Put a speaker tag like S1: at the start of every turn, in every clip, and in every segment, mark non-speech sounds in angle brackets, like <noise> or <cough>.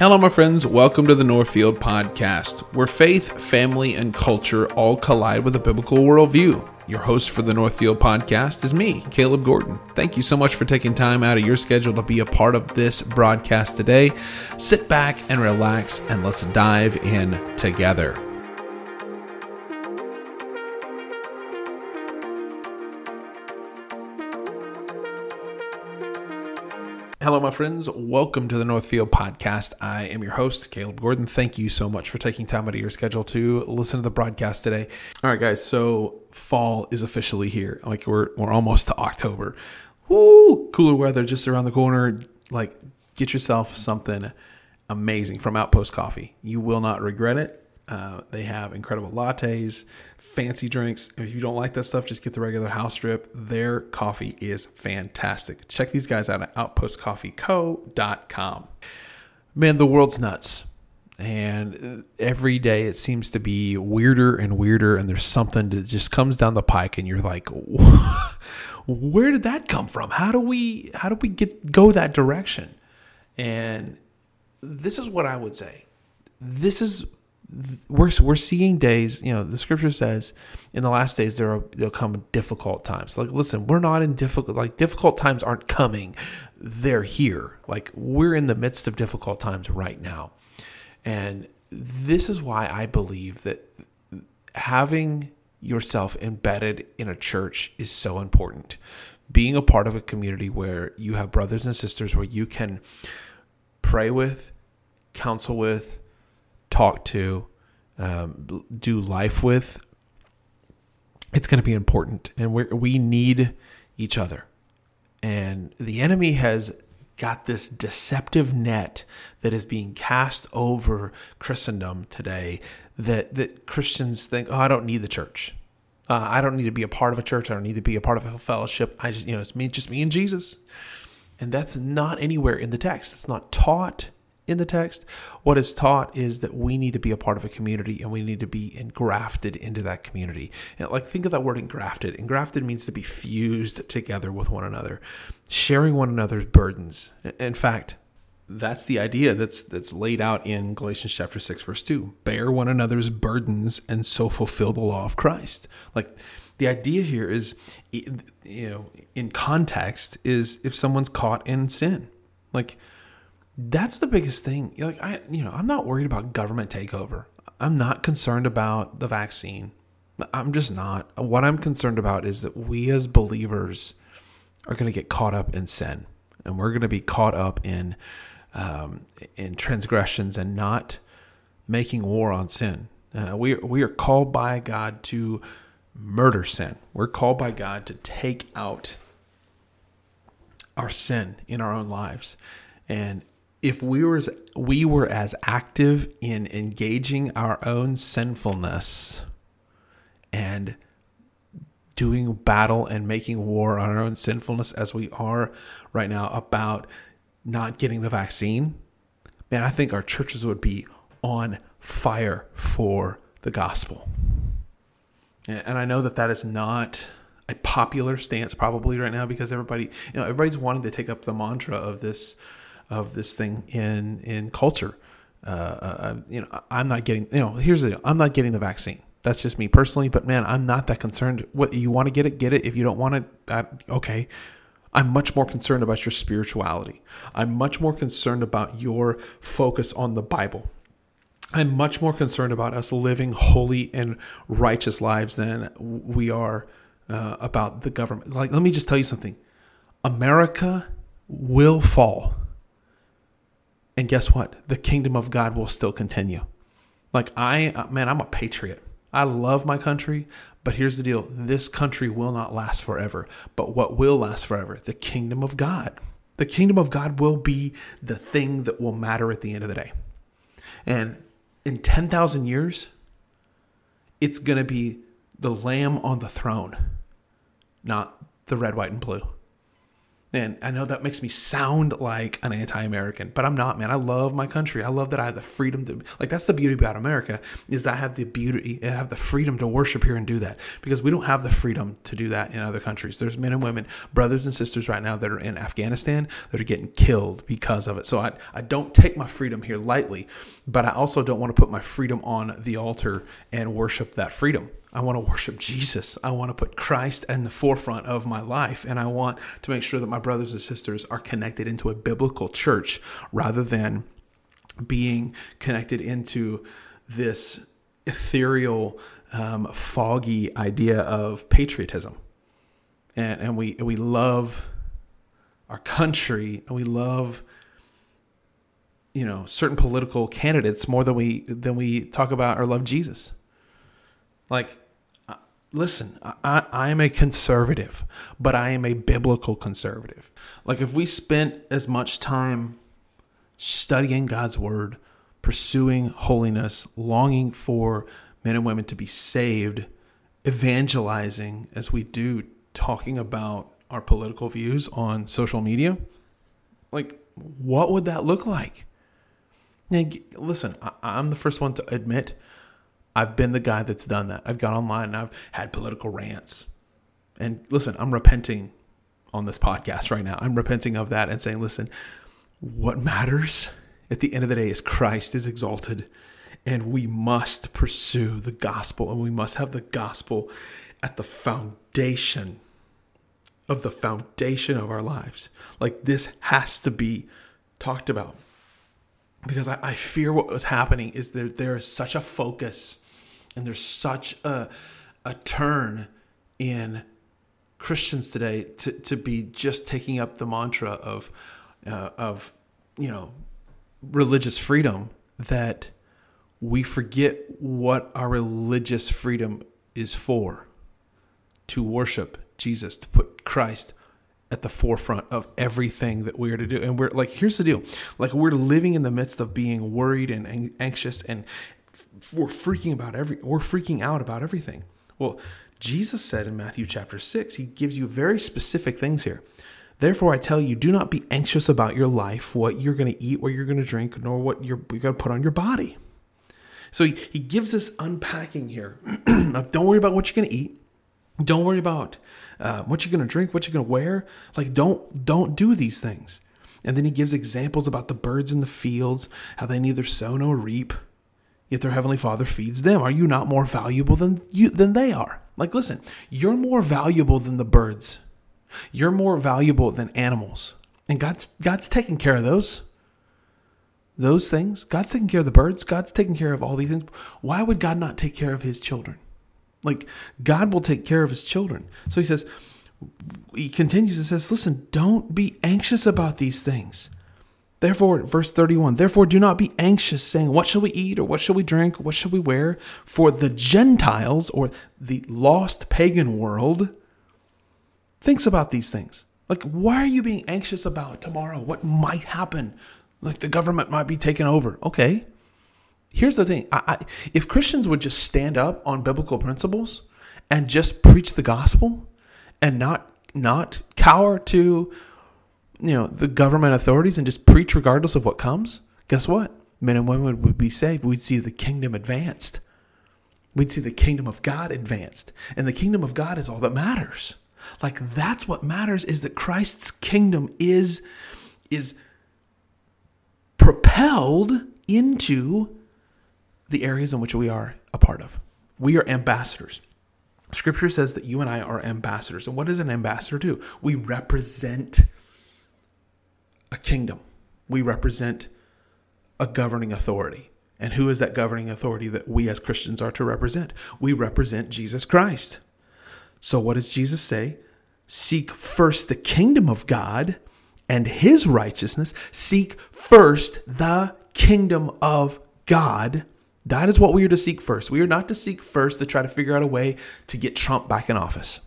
S1: Hello, my friends. Welcome to the Northfield Podcast, where faith, family, and culture all collide with a biblical worldview. Your host for the Northfield Podcast is me, Caleb Gordon. Thank you so much for taking time out of your schedule to be a part of this broadcast today. Sit back and relax, and let's dive in together. Hello, my friends. Welcome to the Northfield Podcast. I am your host, Caleb Gordon. Thank you so much for taking time out of your schedule to listen to the broadcast today. All right, guys. So fall is officially here. Like we're we're almost to October. Woo! Cooler weather just around the corner. Like get yourself something amazing from Outpost Coffee. You will not regret it. Uh, they have incredible lattes, fancy drinks. If you don't like that stuff, just get the regular house drip. Their coffee is fantastic. Check these guys out at outpostcoffeeco.com. Man, the world's nuts. And every day it seems to be weirder and weirder. And there's something that just comes down the pike, and you're like, <laughs> where did that come from? How do we how do we get go that direction? And this is what I would say. This is we're we're seeing days. You know, the scripture says in the last days there are there'll come difficult times. Like, listen, we're not in difficult like difficult times aren't coming; they're here. Like we're in the midst of difficult times right now, and this is why I believe that having yourself embedded in a church is so important. Being a part of a community where you have brothers and sisters where you can pray with, counsel with, talk to, um, do life with, it's going to be important. And we we need each other. And the enemy has got this deceptive net that is being cast over Christendom today that, that Christians think, oh, I don't need the church. Uh, I don't need to be a part of a church. I don't need to be a part of a fellowship. I just, you know, it's me, just me and Jesus. And that's not anywhere in the text. It's not taught in the text. What is taught is that we need to be a part of a community and we need to be engrafted into that community. And like think of that word engrafted. Engrafted means to be fused together with one another, sharing one another's burdens. In fact, that's the idea that's that's laid out in Galatians chapter 6 verse 2. Bear one another's burdens and so fulfill the law of Christ. Like the idea here is you know in context is if someone's caught in sin. Like that's the biggest thing. Like I, you know, I'm not worried about government takeover. I'm not concerned about the vaccine. I'm just not. What I'm concerned about is that we as believers are going to get caught up in sin, and we're going to be caught up in um, in transgressions and not making war on sin. Uh, we we are called by God to murder sin. We're called by God to take out our sin in our own lives. And if we were as, we were as active in engaging our own sinfulness and doing battle and making war on our own sinfulness as we are right now about not getting the vaccine, man, I think our churches would be on fire for the gospel. And I know that that is not a popular stance probably right now because everybody, you know, everybody's wanting to take up the mantra of this of this thing in in culture. Uh, uh, you know, I'm not getting. You know, here's the. Deal. I'm not getting the vaccine. That's just me personally. But man, I'm not that concerned. What you want to get it, get it. If you don't want it, that okay. I'm much more concerned about your spirituality. I'm much more concerned about your focus on the Bible. I'm much more concerned about us living holy and righteous lives than we are uh, about the government. Like, let me just tell you something America will fall and guess what? The kingdom of God will still continue. Like, I, uh, man, I'm a patriot. I love my country, but here's the deal this country will not last forever. But what will last forever? The kingdom of God. The kingdom of God will be the thing that will matter at the end of the day. And in 10,000 years, it's going to be the lamb on the throne, not the red, white, and blue. And I know that makes me sound like an anti-American, but I'm not, man. I love my country. I love that I have the freedom to like that's the beauty about America is I have the beauty, I have the freedom to worship here and do that because we don't have the freedom to do that in other countries. There's men and women, brothers and sisters right now that are in Afghanistan that are getting killed because of it. So I I don't take my freedom here lightly, but I also don't want to put my freedom on the altar and worship that freedom. I want to worship Jesus. I want to put Christ in the forefront of my life. And I want to make sure that my brothers and sisters are connected into a biblical church rather than being connected into this ethereal, um, foggy idea of patriotism. And, and we, we love our country and we love you know certain political candidates more than we than we talk about or love Jesus. Like, uh, listen, I, I am a conservative, but I am a biblical conservative. Like, if we spent as much time studying God's word, pursuing holiness, longing for men and women to be saved, evangelizing as we do, talking about our political views on social media, like, what would that look like? Now, listen, I, am the first one to admit I've been the guy that's done that. I've gone online and I've had political rants. And listen, I'm repenting on this podcast right now. I'm repenting of that and saying, listen, what matters at the end of the day is Christ is exalted and we must pursue the gospel and we must have the gospel at the foundation of the foundation of our lives. Like this has to be talked about because I, I fear what was happening is that there is such a focus and there's such a, a turn in Christians today to, to be just taking up the mantra of uh, of you know religious freedom that we forget what our religious freedom is for to worship Jesus to put Christ at the forefront of everything that we are to do. And we're like, here's the deal like, we're living in the midst of being worried and anxious, and we're freaking about every, we're freaking out about everything. Well, Jesus said in Matthew chapter 6, he gives you very specific things here. Therefore, I tell you, do not be anxious about your life, what you're going to eat, what you're going to drink, nor what you're, you're going to put on your body. So he, he gives us unpacking here. <clears throat> Don't worry about what you're going to eat. Don't worry about uh, what you're going to drink, what you're going to wear. Like, don't don't do these things. And then he gives examples about the birds in the fields, how they neither sow nor reap, yet their heavenly Father feeds them. Are you not more valuable than you than they are? Like, listen, you're more valuable than the birds. You're more valuable than animals, and God's God's taking care of those. Those things, God's taking care of the birds. God's taking care of all these things. Why would God not take care of His children? Like God will take care of his children. So he says, he continues and says, listen, don't be anxious about these things. Therefore, verse 31, therefore do not be anxious, saying, What shall we eat, or what shall we drink, what shall we wear? For the Gentiles, or the lost pagan world, thinks about these things. Like, why are you being anxious about tomorrow? What might happen? Like, the government might be taken over. Okay, here's the thing I, I, if christians would just stand up on biblical principles and just preach the gospel and not not cower to you know the government authorities and just preach regardless of what comes guess what men and women would be saved we'd see the kingdom advanced we'd see the kingdom of god advanced and the kingdom of god is all that matters like that's what matters is that christ's kingdom is is propelled into the areas in which we are a part of. We are ambassadors. Scripture says that you and I are ambassadors. And what does an ambassador do? We represent a kingdom, we represent a governing authority. And who is that governing authority that we as Christians are to represent? We represent Jesus Christ. So, what does Jesus say? Seek first the kingdom of God and his righteousness. Seek first the kingdom of God that is what we are to seek first. We are not to seek first to try to figure out a way to get Trump back in office.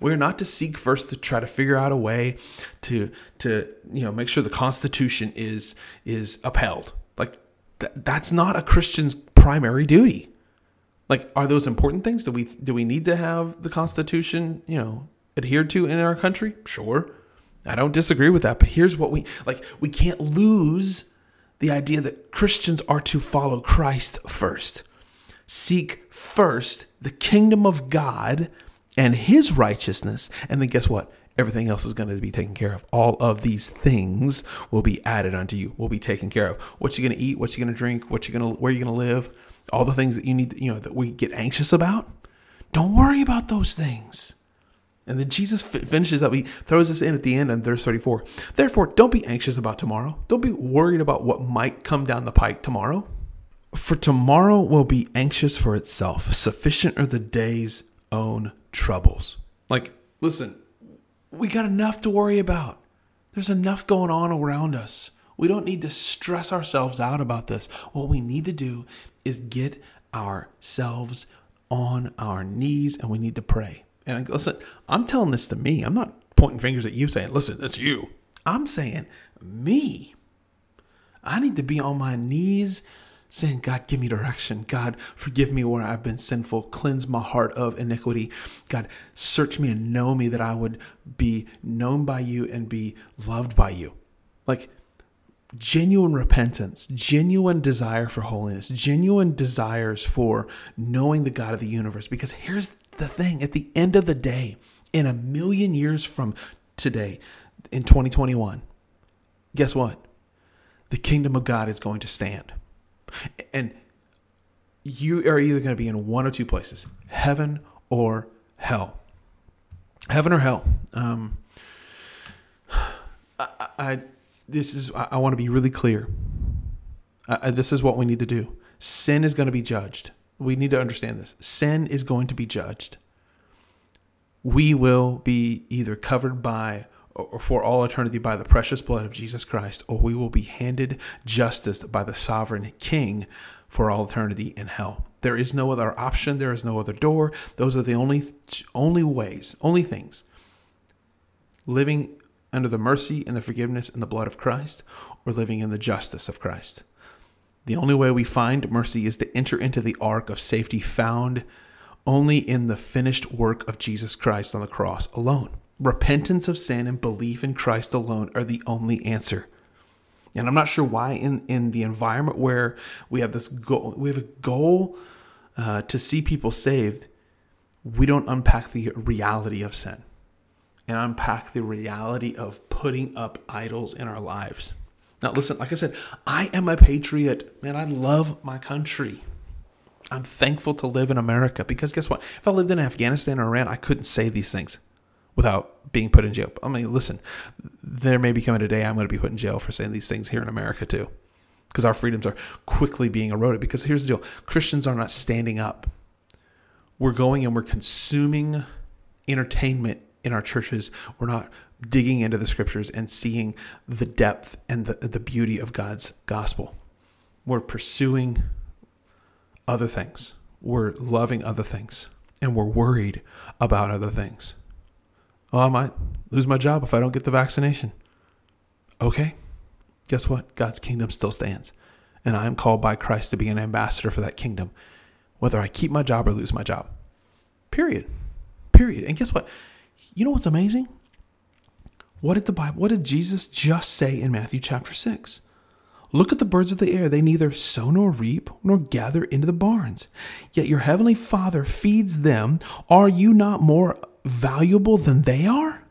S1: We are not to seek first to try to figure out a way to to you know make sure the Constitution is is upheld. Like th- that's not a Christian's primary duty. Like, are those important things? Do we do we need to have the Constitution you know adhered to in our country? Sure. I don't disagree with that, but here's what we like we can't lose the idea that Christians are to follow Christ first. Seek first the kingdom of God and his righteousness, and then guess what? Everything else is going to be taken care of. All of these things will be added unto you, will be taken care of. What you're going to eat, what you're going to drink, what you're going to where you're going to live, all the things that you need, you know, that we get anxious about. Don't worry about those things. And then Jesus finishes up, he throws us in at the end in verse 34. Therefore, don't be anxious about tomorrow. Don't be worried about what might come down the pike tomorrow. For tomorrow will be anxious for itself. Sufficient are the day's own troubles. Like, listen, we got enough to worry about. There's enough going on around us. We don't need to stress ourselves out about this. What we need to do is get ourselves on our knees and we need to pray. And listen, I'm telling this to me. I'm not pointing fingers at you saying, listen, it's you. I'm saying me. I need to be on my knees saying, God, give me direction. God, forgive me where I've been sinful. Cleanse my heart of iniquity. God, search me and know me that I would be known by you and be loved by you. Like genuine repentance, genuine desire for holiness, genuine desires for knowing the God of the universe. Because here's the thing at the end of the day, in a million years from today, in 2021, guess what? The kingdom of God is going to stand. And you are either going to be in one or two places heaven or hell. Heaven or hell. Um, I, I this is I, I want to be really clear. Uh, this is what we need to do. Sin is going to be judged. We need to understand this. Sin is going to be judged. We will be either covered by or for all eternity by the precious blood of Jesus Christ, or we will be handed justice by the sovereign King for all eternity in hell. There is no other option. There is no other door. Those are the only only ways, only things. Living under the mercy and the forgiveness and the blood of Christ, or living in the justice of Christ. The only way we find mercy is to enter into the ark of safety found only in the finished work of Jesus Christ on the cross alone. Repentance of sin and belief in Christ alone are the only answer. And I'm not sure why in, in the environment where we have this goal, we have a goal uh, to see people saved, we don't unpack the reality of sin and unpack the reality of putting up idols in our lives. Now, listen, like I said, I am a patriot. Man, I love my country. I'm thankful to live in America because guess what? If I lived in Afghanistan or Iran, I couldn't say these things without being put in jail. I mean, listen, there may be coming a day I'm going to be put in jail for saying these things here in America too because our freedoms are quickly being eroded. Because here's the deal Christians are not standing up. We're going and we're consuming entertainment in our churches. We're not digging into the scriptures and seeing the depth and the, the beauty of God's gospel. We're pursuing other things. We're loving other things. And we're worried about other things. Oh, I might lose my job if I don't get the vaccination. Okay. Guess what? God's kingdom still stands. And I am called by Christ to be an ambassador for that kingdom, whether I keep my job or lose my job. Period. Period. And guess what? You know what's amazing? What did the Bible, what did Jesus just say in Matthew chapter 6? Look at the birds of the air. They neither sow nor reap nor gather into the barns. Yet your heavenly Father feeds them. Are you not more valuable than they are?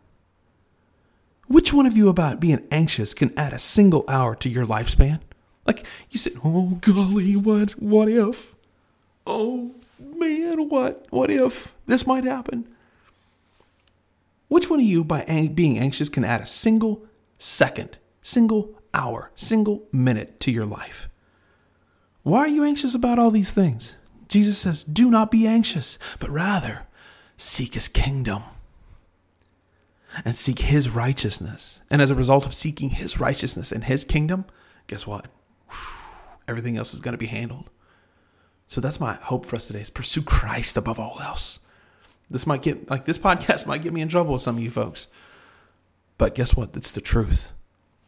S1: Which one of you about being anxious can add a single hour to your lifespan? Like you said, oh golly, what what if? Oh man, what what if this might happen? Which one of you, by being anxious, can add a single second, single hour, single minute to your life? Why are you anxious about all these things? Jesus says, Do not be anxious, but rather seek his kingdom and seek his righteousness. And as a result of seeking his righteousness and his kingdom, guess what? Everything else is going to be handled. So that's my hope for us today is pursue Christ above all else. This might get like this podcast <laughs> might get me in trouble with some of you folks. But guess what? It's the truth.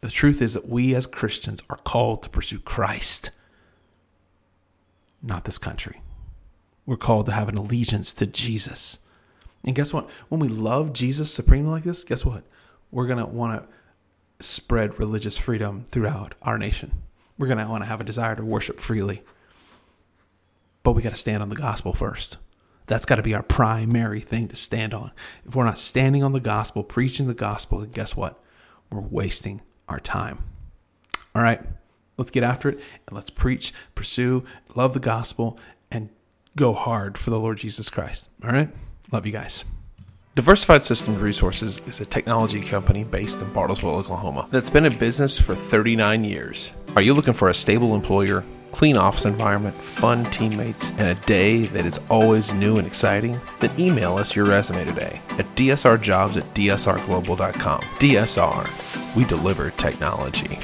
S1: The truth is that we as Christians are called to pursue Christ, not this country. We're called to have an allegiance to Jesus. And guess what? When we love Jesus supremely like this, guess what? we're going to want to spread religious freedom throughout our nation. We're going to want to have a desire to worship freely. But we got to stand on the gospel first. That's got to be our primary thing to stand on. If we're not standing on the gospel, preaching the gospel, then guess what? We're wasting our time. All right, let's get after it and let's preach, pursue, love the gospel, and go hard for the Lord Jesus Christ. All right, love you guys. Diversified Systems Resources is a technology company based in Bartlesville, Oklahoma, that's been in business for 39 years. Are you looking for a stable employer? clean office environment, fun teammates, and a day that is always new and exciting? Then email us your resume today at dsrjobs at dsrglobal.com. DSR, we deliver technology.